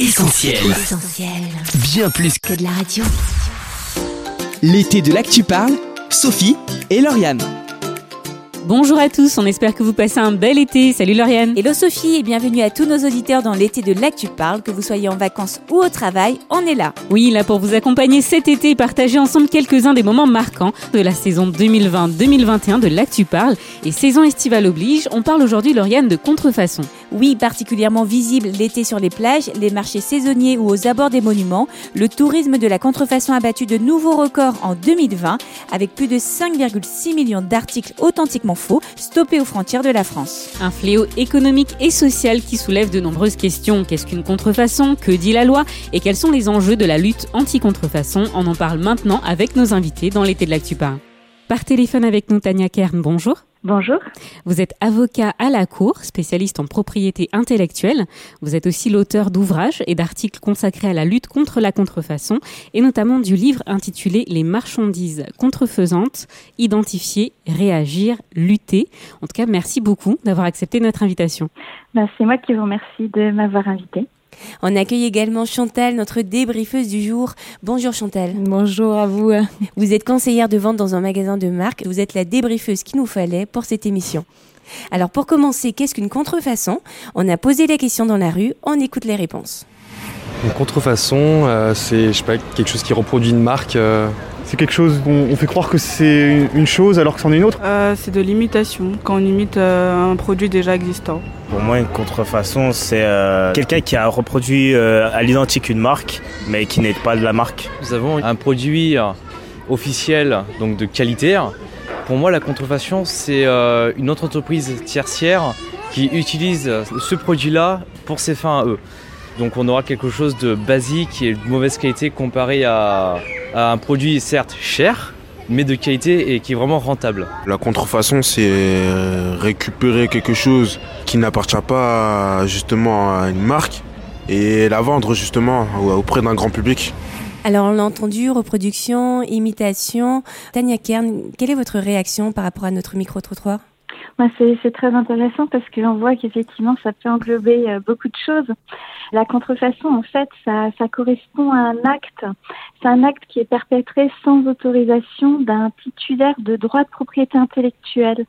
Essentiel. Essentiel. Bien plus que Que de la radio. l'été de l'actu parle, Sophie et Lauriane. Bonjour à tous, on espère que vous passez un bel été. Salut Lauriane. Hello Sophie et bienvenue à tous nos auditeurs dans l'été de l'Actu Parle, que vous soyez en vacances ou au travail, on est là. Oui, là pour vous accompagner cet été et partager ensemble quelques-uns des moments marquants de la saison 2020-2021 de l'Actu Parle. Et saison estivale oblige, on parle aujourd'hui Lauriane de contrefaçon. Oui, particulièrement visible l'été sur les plages, les marchés saisonniers ou aux abords des monuments, le tourisme de la contrefaçon a battu de nouveaux records en 2020 avec plus de 5,6 millions d'articles authentiquement faux stoppés aux frontières de la France. Un fléau économique et social qui soulève de nombreuses questions. Qu'est-ce qu'une contrefaçon? Que dit la loi? Et quels sont les enjeux de la lutte anti-contrefaçon? On en parle maintenant avec nos invités dans l'été de l'Actu Parle. Par téléphone avec nous, Tania Kern, bonjour. Bonjour. Vous êtes avocat à la Cour, spécialiste en propriété intellectuelle. Vous êtes aussi l'auteur d'ouvrages et d'articles consacrés à la lutte contre la contrefaçon et notamment du livre intitulé Les marchandises contrefaisantes, identifier, réagir, lutter. En tout cas, merci beaucoup d'avoir accepté notre invitation. Ben, c'est moi qui vous remercie de m'avoir invité. On accueille également Chantal, notre débriefeuse du jour. Bonjour Chantal. Bonjour à vous. Vous êtes conseillère de vente dans un magasin de marque. Vous êtes la débriefeuse qu'il nous fallait pour cette émission. Alors pour commencer, qu'est-ce qu'une contrefaçon? On a posé la question dans la rue, on écoute les réponses. Une contrefaçon, euh, c'est je sais pas, quelque chose qui reproduit une marque. euh, C'est quelque chose dont on fait croire que c'est une chose alors que c'en est une autre. Euh, c'est de l'imitation, quand on imite euh, un produit déjà existant. Pour moi, une contrefaçon, c'est euh, quelqu'un qui a reproduit euh, à l'identique une marque, mais qui n'est pas de la marque. Nous avons un produit officiel, donc de qualité. Pour moi, la contrefaçon, c'est euh, une autre entreprise tertiaire qui utilise ce produit-là pour ses fins à eux. Donc on aura quelque chose de basique et de mauvaise qualité comparé à, à un produit certes cher, mais de qualité et qui est vraiment rentable. La contrefaçon, c'est euh, récupérer quelque chose qui n'appartient pas justement à une marque et la vendre justement auprès d'un grand public. Alors on l'a entendu, reproduction, imitation. Tania Kern, quelle est votre réaction par rapport à notre micro-trottoir? C'est c'est très intéressant parce qu'on voit qu'effectivement, ça peut englober euh, beaucoup de choses. La contrefaçon, en fait, ça, ça correspond à un acte. C'est un acte qui est perpétré sans autorisation d'un titulaire de droit de propriété intellectuelle.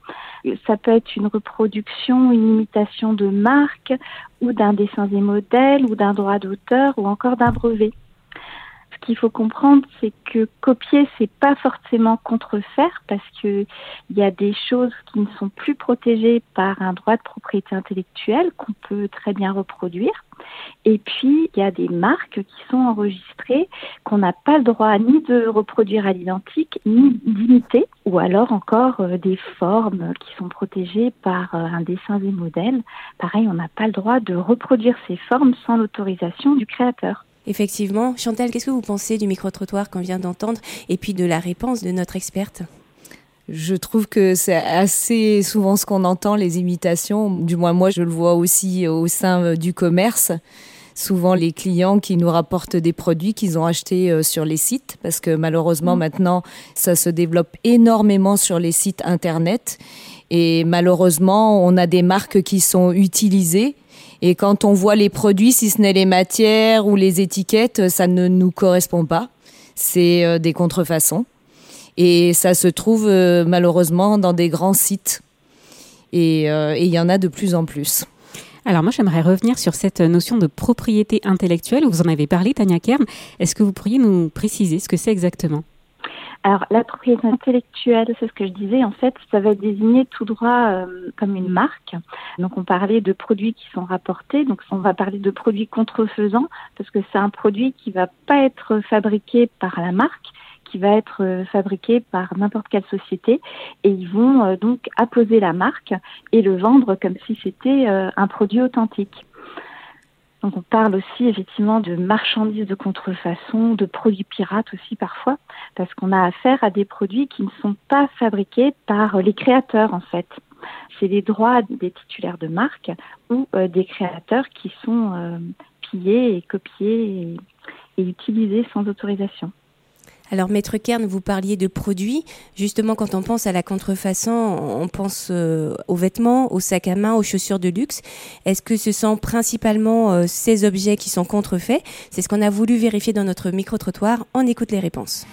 Ça peut être une reproduction, une imitation de marque, ou d'un dessin des modèles, ou d'un droit d'auteur, ou encore d'un brevet. Ce qu'il faut comprendre, c'est que copier, c'est pas forcément contrefaire parce que il y a des choses qui ne sont plus protégées par un droit de propriété intellectuelle qu'on peut très bien reproduire. Et puis, il y a des marques qui sont enregistrées qu'on n'a pas le droit ni de reproduire à l'identique, ni d'imiter, ou alors encore euh, des formes qui sont protégées par euh, un dessin des modèles. Pareil, on n'a pas le droit de reproduire ces formes sans l'autorisation du créateur. Effectivement. Chantal, qu'est-ce que vous pensez du micro-trottoir qu'on vient d'entendre et puis de la réponse de notre experte? Je trouve que c'est assez souvent ce qu'on entend, les imitations. Du moins, moi, je le vois aussi au sein du commerce. Souvent, les clients qui nous rapportent des produits qu'ils ont achetés euh, sur les sites, parce que malheureusement, maintenant, ça se développe énormément sur les sites Internet. Et malheureusement, on a des marques qui sont utilisées. Et quand on voit les produits, si ce n'est les matières ou les étiquettes, ça ne nous correspond pas. C'est euh, des contrefaçons. Et ça se trouve euh, malheureusement dans des grands sites. Et euh, et il y en a de plus en plus. Alors moi, j'aimerais revenir sur cette notion de propriété intellectuelle. Vous en avez parlé, Tania Kern. Est-ce que vous pourriez nous préciser ce que c'est exactement? Alors, la propriété intellectuelle, c'est ce que je disais, en fait, ça va désigner tout droit euh, comme une marque. Donc, on parlait de produits qui sont rapportés. Donc, on va parler de produits contrefaisants parce que c'est un produit qui va pas être fabriqué par la marque, qui va être euh, fabriqué par n'importe quelle société et ils vont euh, donc apposer la marque et le vendre comme si c'était euh, un produit authentique. Donc on parle aussi effectivement de marchandises de contrefaçon, de produits pirates aussi parfois, parce qu'on a affaire à des produits qui ne sont pas fabriqués par les créateurs en fait. C'est les droits des titulaires de marque ou des créateurs qui sont pillés et copiés et utilisés sans autorisation. Alors, Maître Kern, vous parliez de produits. Justement, quand on pense à la contrefaçon, on pense euh, aux vêtements, aux sacs à main, aux chaussures de luxe. Est-ce que ce sont principalement euh, ces objets qui sont contrefaits? C'est ce qu'on a voulu vérifier dans notre micro-trottoir. On écoute les réponses.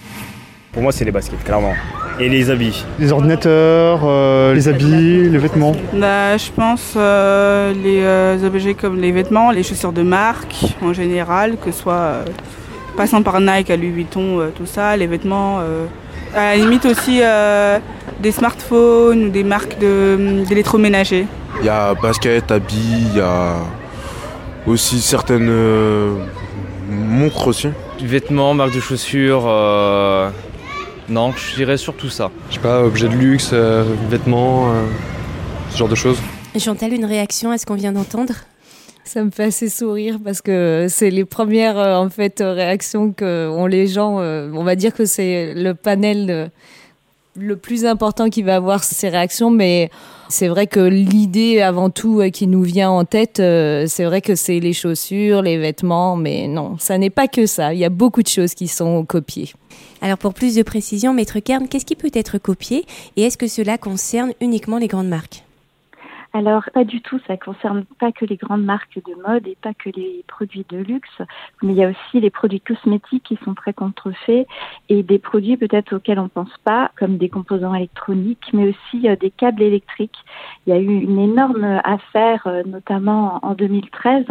Pour moi, c'est les baskets, clairement. Et les habits. Les ordinateurs, euh, les habits, les vêtements. Bah, je pense euh, les euh, objets comme les vêtements, les chaussures de marque en général, que ce soit euh, passant par Nike à Louis Vuitton, euh, tout ça, les vêtements. euh, à la limite aussi euh, des smartphones ou des marques de- d'électroménager. Il y a basket, habits, il y a aussi certaines euh, montres aussi. Vêtements, marques de chaussures. euh, Non, je dirais surtout ça. Je sais pas, objets de luxe, euh, vêtements, euh, ce genre de choses. Chantal, une réaction à ce qu'on vient d'entendre? Ça me fait assez sourire parce que c'est les premières euh, en fait réactions que ont les gens. euh, on va dire que c'est le panel le plus important qui va avoir ces réactions, mais c'est vrai que l'idée avant tout euh, qui nous vient en tête, c'est vrai que c'est les chaussures, les vêtements, mais non, ça n'est pas que ça. Il y a beaucoup de choses qui sont copiées. Alors, pour plus de précision, Maître Kern, qu'est-ce qui peut être copié et est-ce que cela concerne uniquement les grandes marques? Alors, pas du tout, ça concerne pas que les grandes marques de mode et pas que les produits de luxe, mais il y a aussi les produits cosmétiques qui sont très contrefaits et des produits peut-être auxquels on pense pas, comme des composants électroniques, mais aussi euh, des câbles électriques. Il y a eu une énorme affaire, euh, notamment en 2013,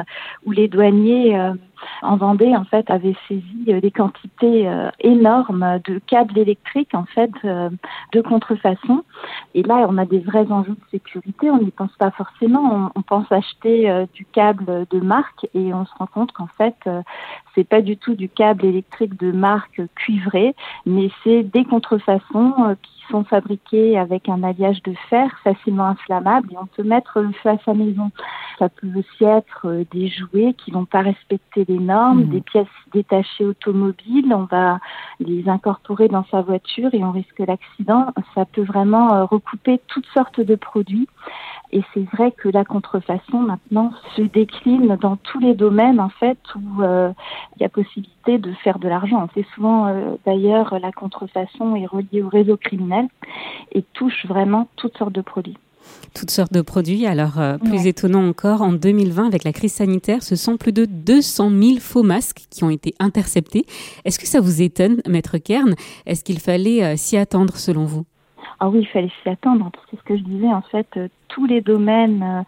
où les douaniers euh, en Vendée, en fait, avaient saisi euh, des quantités euh, énormes de câbles électriques, en fait, euh, de contrefaçon. Et là, on a des vrais enjeux de sécurité. On n'y pense pas forcément. On, pense acheter du câble de marque et on se rend compte qu'en fait, c'est pas du tout du câble électrique de marque cuivré, mais c'est des contrefaçons qui sont fabriquées avec un alliage de fer facilement inflammable et on peut mettre le feu à sa maison. Ça peut aussi être euh, des jouets qui vont pas respecter les normes, Mhm. des pièces détachées automobiles. On va les incorporer dans sa voiture et on risque l'accident. Ça peut vraiment euh, recouper toutes sortes de produits. Et c'est vrai que la contrefaçon maintenant se décline dans tous les domaines en fait où euh, il y a possibilité de faire de l'argent. C'est souvent euh, d'ailleurs la contrefaçon est reliée au réseau criminel et touche vraiment toutes sortes de produits. Toutes sortes de produits. Alors, euh, plus Ouais. étonnant encore, en 2020, avec la crise sanitaire, ce sont plus de 200 000 faux masques qui ont été interceptés. Est-ce que ça vous étonne, Maître Kern? Est-ce qu'il fallait s'y attendre selon vous? Ah oui, il fallait s'y attendre. C'est ce que je disais en fait. euh, tous les domaines euh,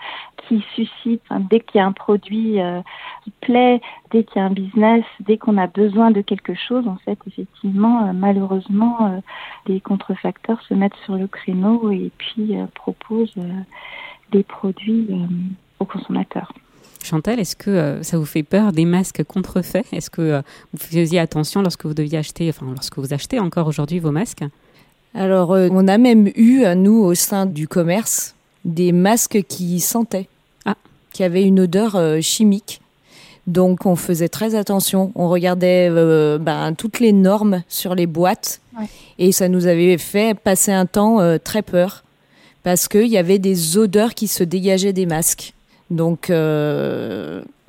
qui suscitent, dès qu'il y a un produit euh, qui plaît, dès qu'il y a un business, dès qu'on a besoin de quelque chose, en fait, effectivement, malheureusement, les contrefacteurs se mettent sur le créneau et puis proposent des produits aux consommateurs. Chantal, est-ce que ça vous fait peur des masques contrefaits? Est-ce que vous faisiez attention lorsque vous deviez acheter, enfin lorsque vous achetez encore aujourd'hui vos masques? Alors, euh, on a même eu, nous, au sein du commerce, des masques qui sentaient, Ah. qui avaient une odeur euh, chimique. Donc, on faisait très attention. On regardait euh, ben, toutes les normes sur les boîtes. Ouais. Et ça nous avait fait passer un temps très peur. Parce qu'il y avait des odeurs qui se dégageaient des masques. Donc,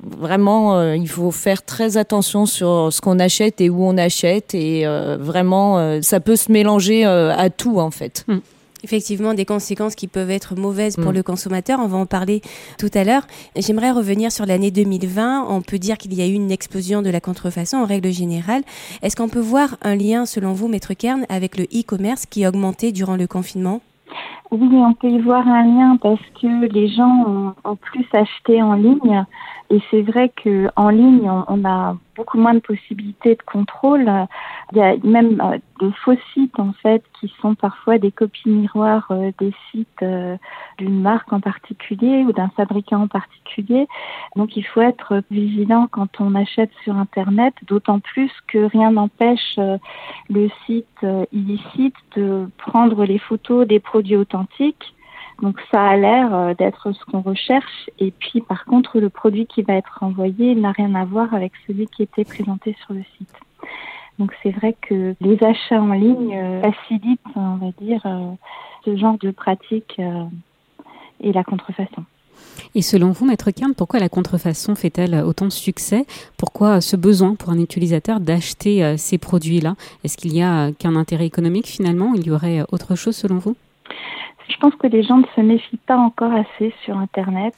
vraiment, euh, il faut faire très attention sur ce qu'on achète et où on achète. Et euh, vraiment, euh, ça peut se mélanger euh, à tout, en fait. Effectivement, des conséquences qui peuvent être mauvaises pour Mm. le consommateur. On va en parler tout à l'heure. J'aimerais revenir sur l'année 2020. On peut dire qu'il y a eu une explosion de la contrefaçon en règle générale. Est-ce qu'on peut voir un lien, selon vous, Maître Kern, avec le e-commerce qui a augmenté durant le confinement? Oui, on peut y voir un lien parce que les gens ont, ont plus acheté en ligne et c'est vrai que en ligne on, a beaucoup moins de possibilités de contrôle. Il y a même euh, des faux sites en fait qui sont parfois des copies miroirs euh, des sites euh, d'une marque en particulier ou d'un fabricant en particulier. Donc il faut être vigilant quand on achète sur internet, d'autant plus que rien n'empêche euh, le site illicite de prendre les photos des produits authentiques. Donc ça a l'air euh, d'être ce qu'on recherche. Et puis par contre, le produit qui va être envoyé n'a rien à voir avec celui qui était présenté sur le site. Donc c'est vrai que les achats en ligne euh, facilitent, on va dire, euh, ce genre de pratique et la contrefaçon. Et selon vous, Maître Kern, pourquoi la contrefaçon fait-elle autant de succès? Pourquoi ce besoin pour un utilisateur d'acheter ces produits-là? Est-ce qu'il y a qu'un intérêt économique finalement? Il y aurait autre chose selon vous? Je pense que les gens ne se méfient pas encore assez sur Internet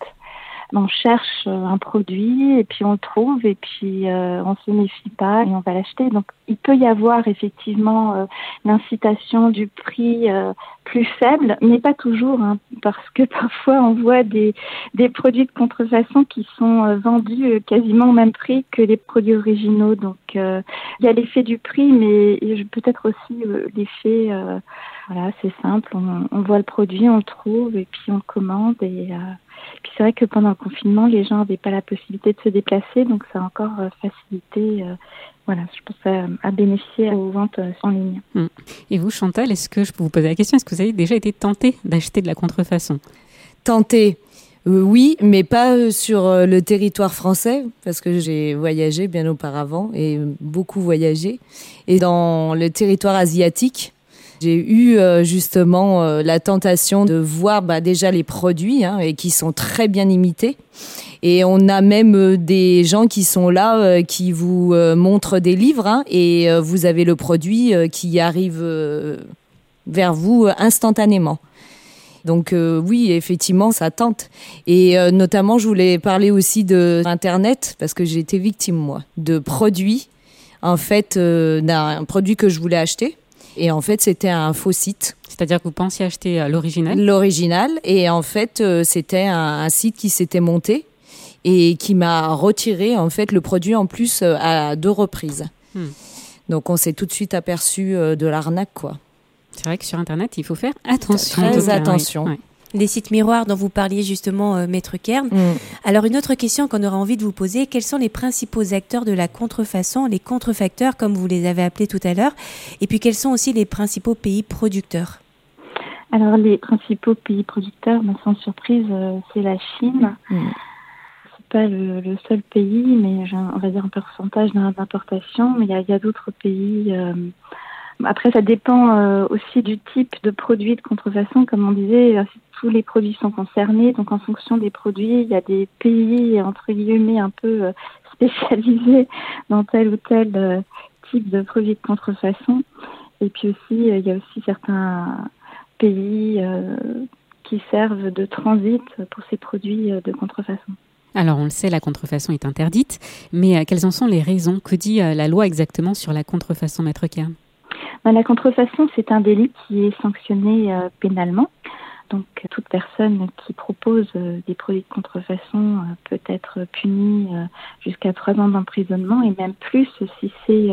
on cherche euh, un produit et puis on le trouve et puis euh, on se méfie pas et on va l'acheter. Donc il peut y avoir effectivement euh, l'incitation du prix euh, plus faible, mais pas toujours, hein, parce que parfois on voit des, produits de contrefaçon qui sont vendus quasiment au même prix que les produits originaux. Donc il y a l'effet du prix, mais peut-être aussi l'effet, voilà, c'est simple, on, on, voit le produit, on le trouve et puis on le commande et puis c'est vrai que pendant le confinement, les gens n'avaient pas la possibilité de se déplacer, donc ça a encore euh, facilité. Euh, voilà, je pense à, bénéficier aux ventes euh, en ligne. Hmm. Et vous, Chantal, est-ce que je peux vous poser la question Est-ce que vous avez déjà été tenté d'acheter de la contrefaçon? Tenté oui, mais pas sur le territoire français, parce que j'ai voyagé bien auparavant et beaucoup voyagé. Et dans le territoire asiatique, j'ai eu euh, justement euh, la tentation de voir bah, déjà les produits hein, et qui sont très bien imités. Et on a même euh, des gens qui sont là, qui vous montrent des livres hein, et vous avez le produit qui arrive vers vous instantanément. Donc oui, effectivement, ça tente. Et notamment, je voulais parler aussi de Internet parce que j'ai été victime moi de produits, en fait, d'un produit que je voulais acheter et en fait, c'était un faux site. C'est-à-dire que vous pensiez acheter euh, l'original? L'original. Et en fait, euh, c'était un, site qui s'était monté et qui m'a retiré en fait le produit en plus euh, à deux reprises. Hmm. Donc on s'est tout de suite aperçu de l'arnaque quoi. C'est vrai que sur internet, il faut faire attention. Très attention les sites miroirs dont vous parliez justement, euh, Maître Kern. Mm. Alors une autre question qu'on aura envie de vous poser, quels sont les principaux acteurs de la contrefaçon, les contrefacteurs comme vous les avez appelés tout à l'heure, et puis quels sont aussi les principaux pays producteurs? Alors les principaux pays producteurs, sans surprise, euh, c'est la Chine. Mm. Le, seul pays, mais on va dire un pourcentage d'importation, mais il y a, d'autres pays. Euh, après, ça dépend aussi du type de produit de contrefaçon, comme on disait tous les produits sont concernés. Donc en fonction des produits, il y a des pays entre guillemets un peu euh, spécialisés dans tel ou tel euh, type de produits de contrefaçon. Et puis aussi, euh, il y a aussi certains pays qui servent de transit pour ces produits de contrefaçon. Alors on le sait, la contrefaçon est interdite, mais quelles en sont les raisons? Que dit la loi exactement sur la contrefaçon, Maître Kern ben, La contrefaçon, c'est un délit qui est sanctionné pénalement. Donc toute personne qui propose euh, des produits de contrefaçon euh, peut être punie euh, jusqu'à trois ans d'emprisonnement. Et même plus si c'est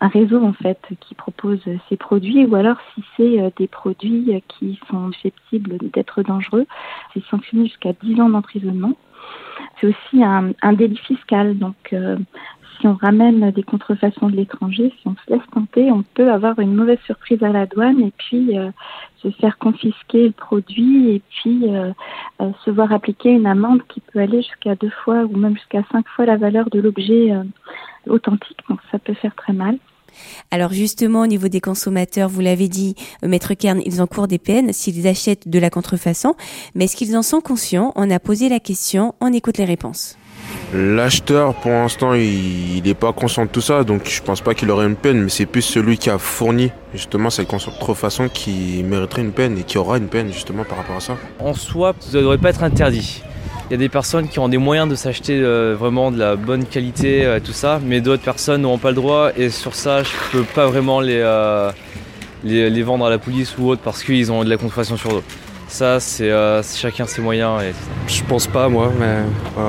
un réseau en fait qui propose ces produits ou alors si c'est des produits qui sont susceptibles d'être dangereux, c'est sanctionné jusqu'à dix ans d'emprisonnement. C'est aussi un, un, délit fiscal, donc si on ramène des contrefaçons de l'étranger, si on se laisse tenter, on peut avoir une mauvaise surprise à la douane et puis euh, se faire confisquer le produit et puis euh, euh, se voir appliquer une amende qui peut aller jusqu'à deux fois ou même jusqu'à cinq fois la valeur de l'objet authentique. Donc ça peut faire très mal. Alors justement, au niveau des consommateurs, vous l'avez dit, Maître Kern, ils encourent des peines s'ils achètent de la contrefaçon. Mais est-ce qu'ils en sont conscients? On a posé la question, on écoute les réponses. L'acheteur, pour l'instant, il n'est pas conscient de tout ça, donc je pense pas qu'il aurait une peine, mais c'est plus celui qui a fourni justement cette contrefaçon qui mériterait une peine et qui aura une peine justement par rapport à ça. En soi, ça ne devrait pas être interdit. Il y a des personnes qui ont des moyens de s'acheter euh, vraiment de la bonne qualité, euh, tout ça, mais d'autres personnes n'auront pas le droit et sur ça, je peux pas vraiment les, euh, les, vendre à la police ou autre parce qu'ils ont de la contrefaçon sur eux. Ça, euh, c'est chacun ses moyens. Et... Je pense pas, moi, mais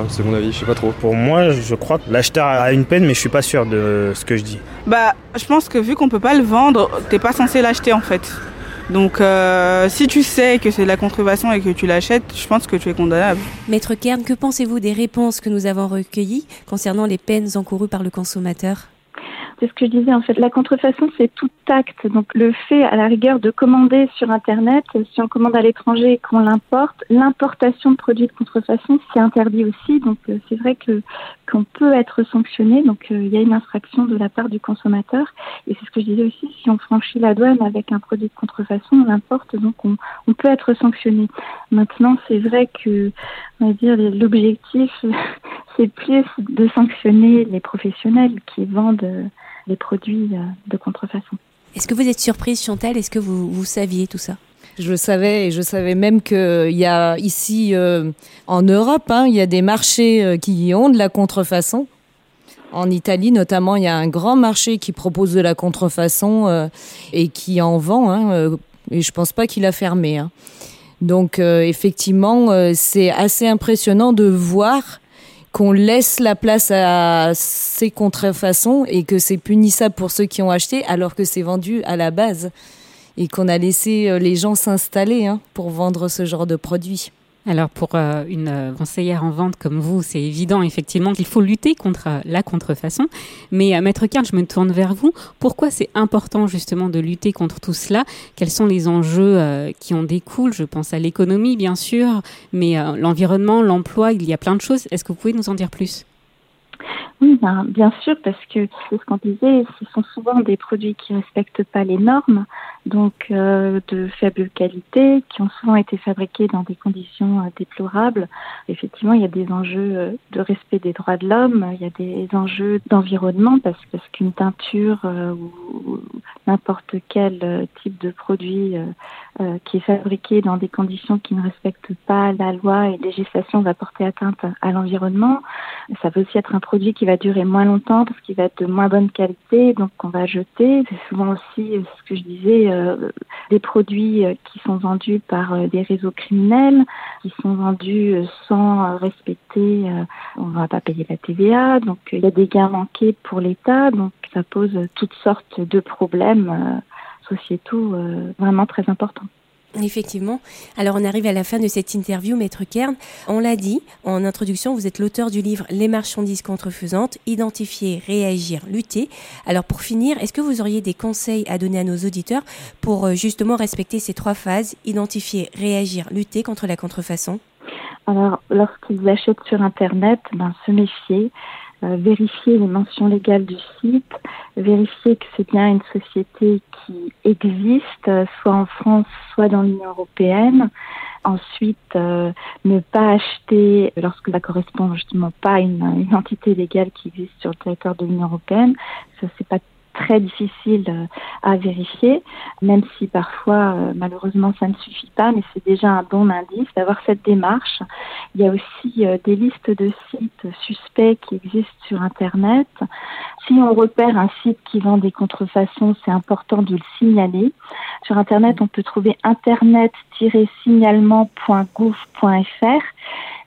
c'est mon avis, je sais pas trop. Pour moi, je crois que l'acheteur a une peine, mais je suis pas sûr de ce que je dis. Bah, je pense que vu qu'on peut pas le vendre, t'es pas censé l'acheter en fait. Donc, euh, si tu sais que c'est de la contrefaçon et que tu l'achètes, je pense que tu es condamnable. Maître Kern, que pensez-vous des réponses que nous avons recueillies concernant les peines encourues par le consommateur? C'est ce que je disais, en fait, la contrefaçon, c'est tout acte. Donc le fait à la rigueur de commander sur Internet, si on commande à l'étranger et qu'on l'importe, l'importation de produits de contrefaçon, c'est interdit aussi. Donc euh, c'est vrai que qu'on peut être sanctionné. Donc euh, il y a une infraction de la part du consommateur. Et c'est ce que je disais aussi, si on franchit la douane avec un produit de contrefaçon, on l'importe, donc on, on peut être sanctionné. Maintenant, c'est vrai que on va dire l'objectif, c'est plus de sanctionner les professionnels qui vendent les produits euh, de contrefaçon. Est-ce que vous êtes surprise, Chantal? Est-ce que vous, vous saviez tout ça? Je le savais et je savais même qu'il y a ici euh, en Europe, hein, il y a des marchés euh, qui ont de la contrefaçon. En Italie notamment, il y a un grand marché qui propose de la contrefaçon et qui en vend. Hein, et je pense pas qu'il a fermé. Hein. Donc effectivement, c'est assez impressionnant de voir qu'on laisse la place à ces contrefaçons et que c'est punissable pour ceux qui ont acheté alors que c'est vendu à la base et qu'on a laissé euh, les gens s'installer hein, pour vendre ce genre de produits. Alors pour euh, une euh, conseillère en vente comme vous, c'est évident effectivement qu'il faut lutter contre euh, la contrefaçon. Mais Maître Karl, je me tourne vers vous. Pourquoi c'est important justement de lutter contre tout cela? Quels sont les enjeux qui en découlent? Je pense à l'économie bien sûr, mais l'environnement, l'emploi, il y a plein de choses. Est-ce que vous pouvez nous en dire plus? Oui, ben, bien sûr, parce que ce qu'on disait, ce sont souvent des produits qui ne respectent pas les normes, donc euh, de faible qualité, qui ont souvent été fabriqués dans des conditions euh, déplorables. Effectivement, il y a des enjeux euh, de respect des droits de l'homme, il y a des enjeux d'environnement, parce, qu'une teinture ou n'importe quel type de produit qui est fabriqué dans des conditions qui ne respectent pas la loi et législation va porter atteinte à l'environnement. Ça peut aussi être un produit qui va durer moins longtemps parce qu'il va être de moins bonne qualité, donc qu'on va jeter. C'est souvent aussi ce que je disais euh, des produits euh, qui sont vendus par euh, des réseaux criminels, qui sont vendus sans respecter, on va pas payer la TVA, donc il y a des gains manqués pour l'État, donc ça pose toutes sortes de problèmes sociétaux vraiment très importants. Effectivement. Alors on arrive à la fin de cette interview, Maître Kern. On l'a dit en introduction, vous êtes l'auteur du livre Les marchandises contrefaisantes, identifier, réagir, lutter. Alors pour finir, est-ce que vous auriez des conseils à donner à nos auditeurs pour euh, justement respecter ces trois phases, identifier, réagir, lutter contre la contrefaçon? Alors lorsqu'ils achètent sur Internet, ben, se méfier. Euh, vérifier les mentions légales du site, vérifier que c'est bien une société qui existe, euh, soit en France, soit dans l'Union européenne. Ensuite, euh, ne pas acheter lorsque ça correspond justement pas à une, une entité légale qui existe sur le territoire de l'Union européenne. Ça, c'est pas très difficile euh, à vérifier, même si parfois euh, malheureusement ça ne suffit pas, mais c'est déjà un bon indice d'avoir cette démarche. Il y a aussi euh, des listes de sites suspects qui existent sur Internet. Si on repère un site qui vend des contrefaçons, c'est important de le signaler. Sur Internet, on peut trouver internet-signalement.gouv.fr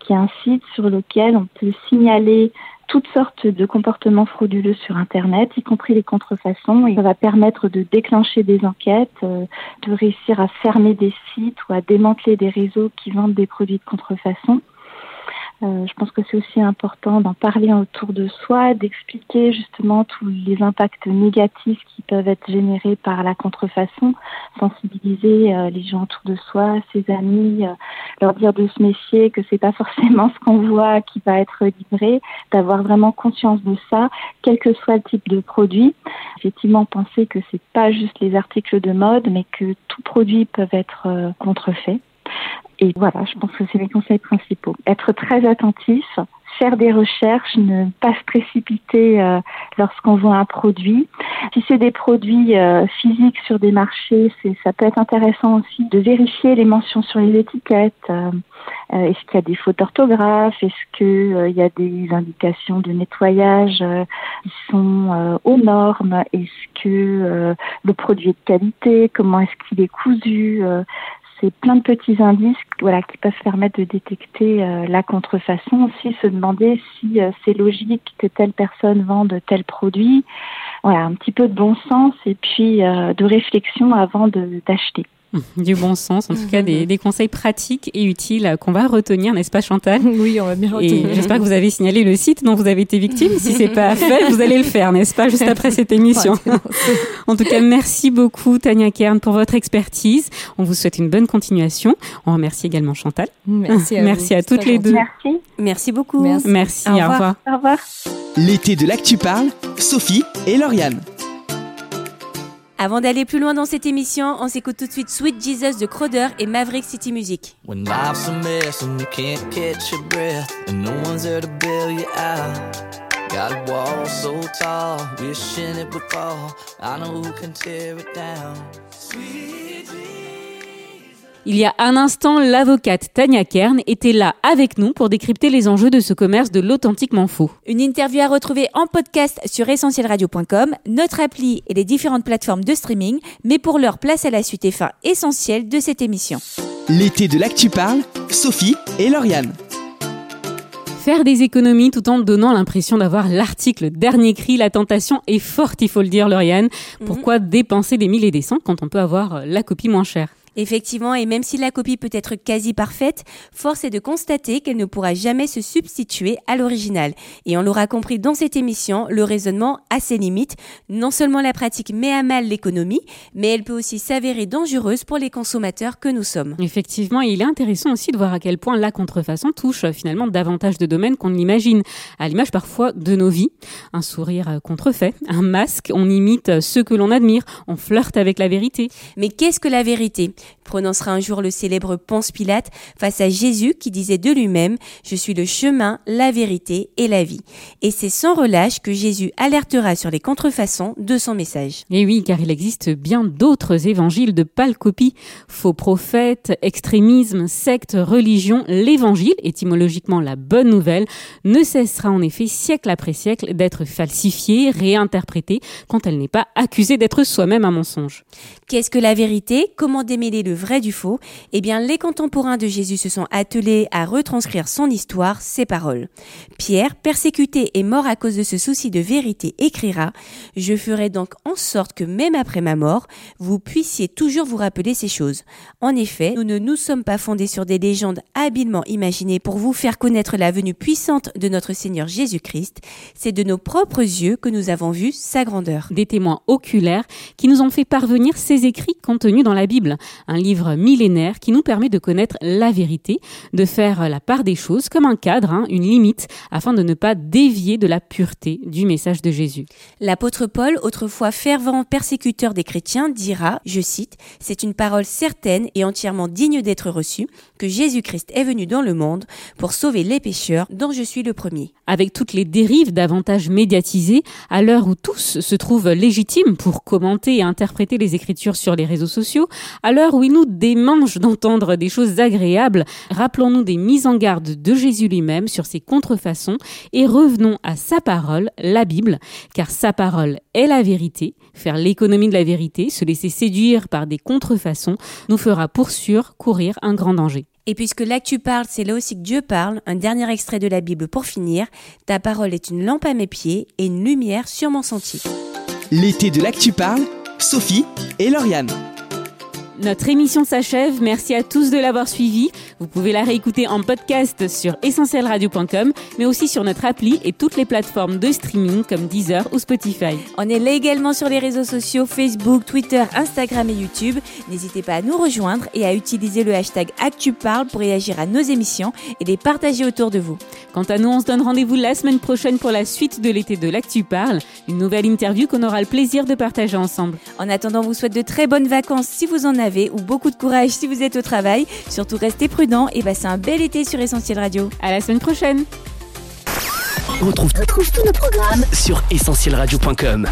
qui est un site sur lequel on peut signaler toutes sortes de comportements frauduleux sur Internet, y compris les contrefaçons, ça va permettre de déclencher des enquêtes, euh, de réussir à fermer des sites ou à démanteler des réseaux qui vendent des produits de contrefaçon. Euh, je pense que c'est aussi important d'en parler autour de soi, d'expliquer justement tous les impacts négatifs qui peuvent être générés par la contrefaçon, sensibiliser euh, les gens autour de soi, ses amis, euh, leur dire de se méfier, que c'est pas forcément ce qu'on voit qui va être livré, d'avoir vraiment conscience de ça, quel que soit le type de produit. Effectivement, penser que c'est pas juste les articles de mode, mais que tout produit peut être contrefait. Et voilà, je pense que c'est les conseils principaux. Être très attentif, faire des recherches, ne pas se précipiter euh, lorsqu'on voit un produit. Si c'est des produits euh, physiques sur des marchés, c'est, ça peut être intéressant aussi de vérifier les mentions sur les étiquettes. Euh, est-ce qu'il y a des fautes d'orthographe Est-ce qu'il y a des indications de nettoyage qui sont aux normes Est-ce que le produit est de qualité Comment est-ce qu'il est cousu c'est plein de petits indices voilà, qui peuvent permettre de détecter euh, la contrefaçon, aussi se demander si euh, c'est logique que telle personne vende tel produit. Voilà, un petit peu de bon sens et puis euh, de réflexion avant d'acheter. Du bon sens, en tout cas des, des, conseils pratiques et utiles qu'on va retenir, n'est-ce pas Chantal Oui, on va bien retenir. Et j'espère que vous avez signalé le site dont vous avez été victime. Si c'est pas fait, vous allez le faire, n'est-ce pas, juste après cette émission. en tout cas, merci beaucoup Tania Kern pour votre expertise. On vous souhaite une bonne continuation. On remercie également Chantal. Merci à, merci à toutes les deux. Merci. Merci beaucoup. Merci, merci au, revoir. au revoir. Au revoir. L'été de l'actu parle, Sophie et Lauriane. Avant d'aller plus loin dans cette émission, on s'écoute tout de suite Sweet Jesus de Crowder et Maverick City Music. When life's a mess and you can't catch your breath and no one's there to bail you out. Got a wall so tall, wishing it would fall. I know who can tear it down. Sweet Il y a un instant, l'avocate Tania Kern était là avec nous pour décrypter les enjeux de ce commerce de l'authentiquement faux. Une interview à retrouver en podcast sur essentielradio.com, notre appli et les différentes plateformes de streaming, mais pour l'heure, place à la suite et fin essentielle de cette émission. L'été de l'actu parle, Sophie et Lauriane. Faire des économies tout en donnant l'impression d'avoir l'article dernier cri, la tentation est forte, il faut le dire, Lauriane. Pourquoi dépenser des milliers et des cents quand on peut avoir la copie moins chère? Effectivement, et même si la copie peut être quasi parfaite, force est de constater qu'elle ne pourra jamais se substituer à l'original. Et on l'aura compris dans cette émission, le raisonnement a ses limites. Non seulement la pratique met à mal l'économie, mais elle peut aussi s'avérer dangereuse pour les consommateurs que nous sommes. Effectivement, il est intéressant aussi de voir à quel point la contrefaçon touche finalement davantage de domaines qu'on ne l'imagine. À l'image parfois de nos vies. Un sourire contrefait, un masque, on imite ceux que l'on admire, on flirte avec la vérité. Mais qu'est-ce que la vérité? Prononcera un jour le célèbre Ponce Pilate face à Jésus qui disait de lui-même Je suis le chemin, la vérité et la vie. Et c'est sans relâche que Jésus alertera sur les contrefaçons de son message. Et oui, car il existe bien d'autres évangiles de pâle copie. Faux prophètes, extrémisme, secte, religion, l'évangile, étymologiquement la bonne nouvelle, ne cessera en effet siècle après siècle d'être falsifié, réinterprété, quand elle n'est pas accusée d'être soi-même un mensonge. Qu'est-ce que la vérité? Comment démêler le vrai du faux Eh bien, les contemporains de Jésus se sont attelés à retranscrire son histoire, ses paroles. Pierre, persécuté et mort à cause de ce souci de vérité, écrira Je ferai donc en sorte que même après ma mort, vous puissiez toujours vous rappeler ces choses. En effet, nous ne nous sommes pas fondés sur des légendes habilement imaginées pour vous faire connaître la venue puissante de notre Seigneur Jésus-Christ. C'est de nos propres yeux que nous avons vu sa grandeur. Des témoins oculaires qui nous ont fait parvenir ces écrits contenus dans la Bible, un livre millénaire qui nous permet de connaître la vérité, de faire la part des choses comme un cadre, hein, une limite, afin de ne pas dévier de la pureté du message de Jésus. L'apôtre Paul, autrefois fervent persécuteur des chrétiens, dira, je cite, C'est une parole certaine et entièrement digne d'être reçue, que Jésus-Christ est venu dans le monde pour sauver les pécheurs, dont je suis le premier. Avec toutes les dérives davantage médiatisées, à l'heure où tous se trouvent légitimes pour commenter et interpréter les Écritures sur les réseaux sociaux, à l'heure où il nous démange d'entendre des choses agréables, rappelons-nous des mises en garde de Jésus lui-même sur ses contrefaçons et revenons à sa parole, la Bible, car sa parole est la vérité. Faire l'économie de la vérité, se laisser séduire par des contrefaçons, nous fera pour sûr courir un grand danger. Et puisque l'actu parle, c'est là aussi que Dieu parle, un dernier extrait de la Bible pour finir, ta parole est une lampe à mes pieds et une lumière sur mon sentier. L'été de l'actu parle, Sophie et Lauriane. Notre émission s'achève. Merci à tous de l'avoir suivi. Vous pouvez la réécouter en podcast sur essentielradio.com, mais aussi sur notre appli et toutes les plateformes de streaming comme Deezer ou Spotify. On est là également sur les réseaux sociaux Facebook, Twitter, Instagram et YouTube. N'hésitez pas à nous rejoindre et à utiliser le hashtag ActuParle pour réagir à nos émissions et les partager autour de vous. Quant à nous, on se donne rendez-vous la semaine prochaine pour la suite de l'été de l'Actu Parle, une nouvelle interview qu'on aura le plaisir de partager ensemble. En attendant, on vous souhaite de très bonnes vacances si vous en ou beaucoup de courage si vous êtes au travail. Surtout restez prudents et passez un bel été sur Essentiel Radio. À la semaine prochaine. On retrouve, tous nos programmes sur essentielradio.com.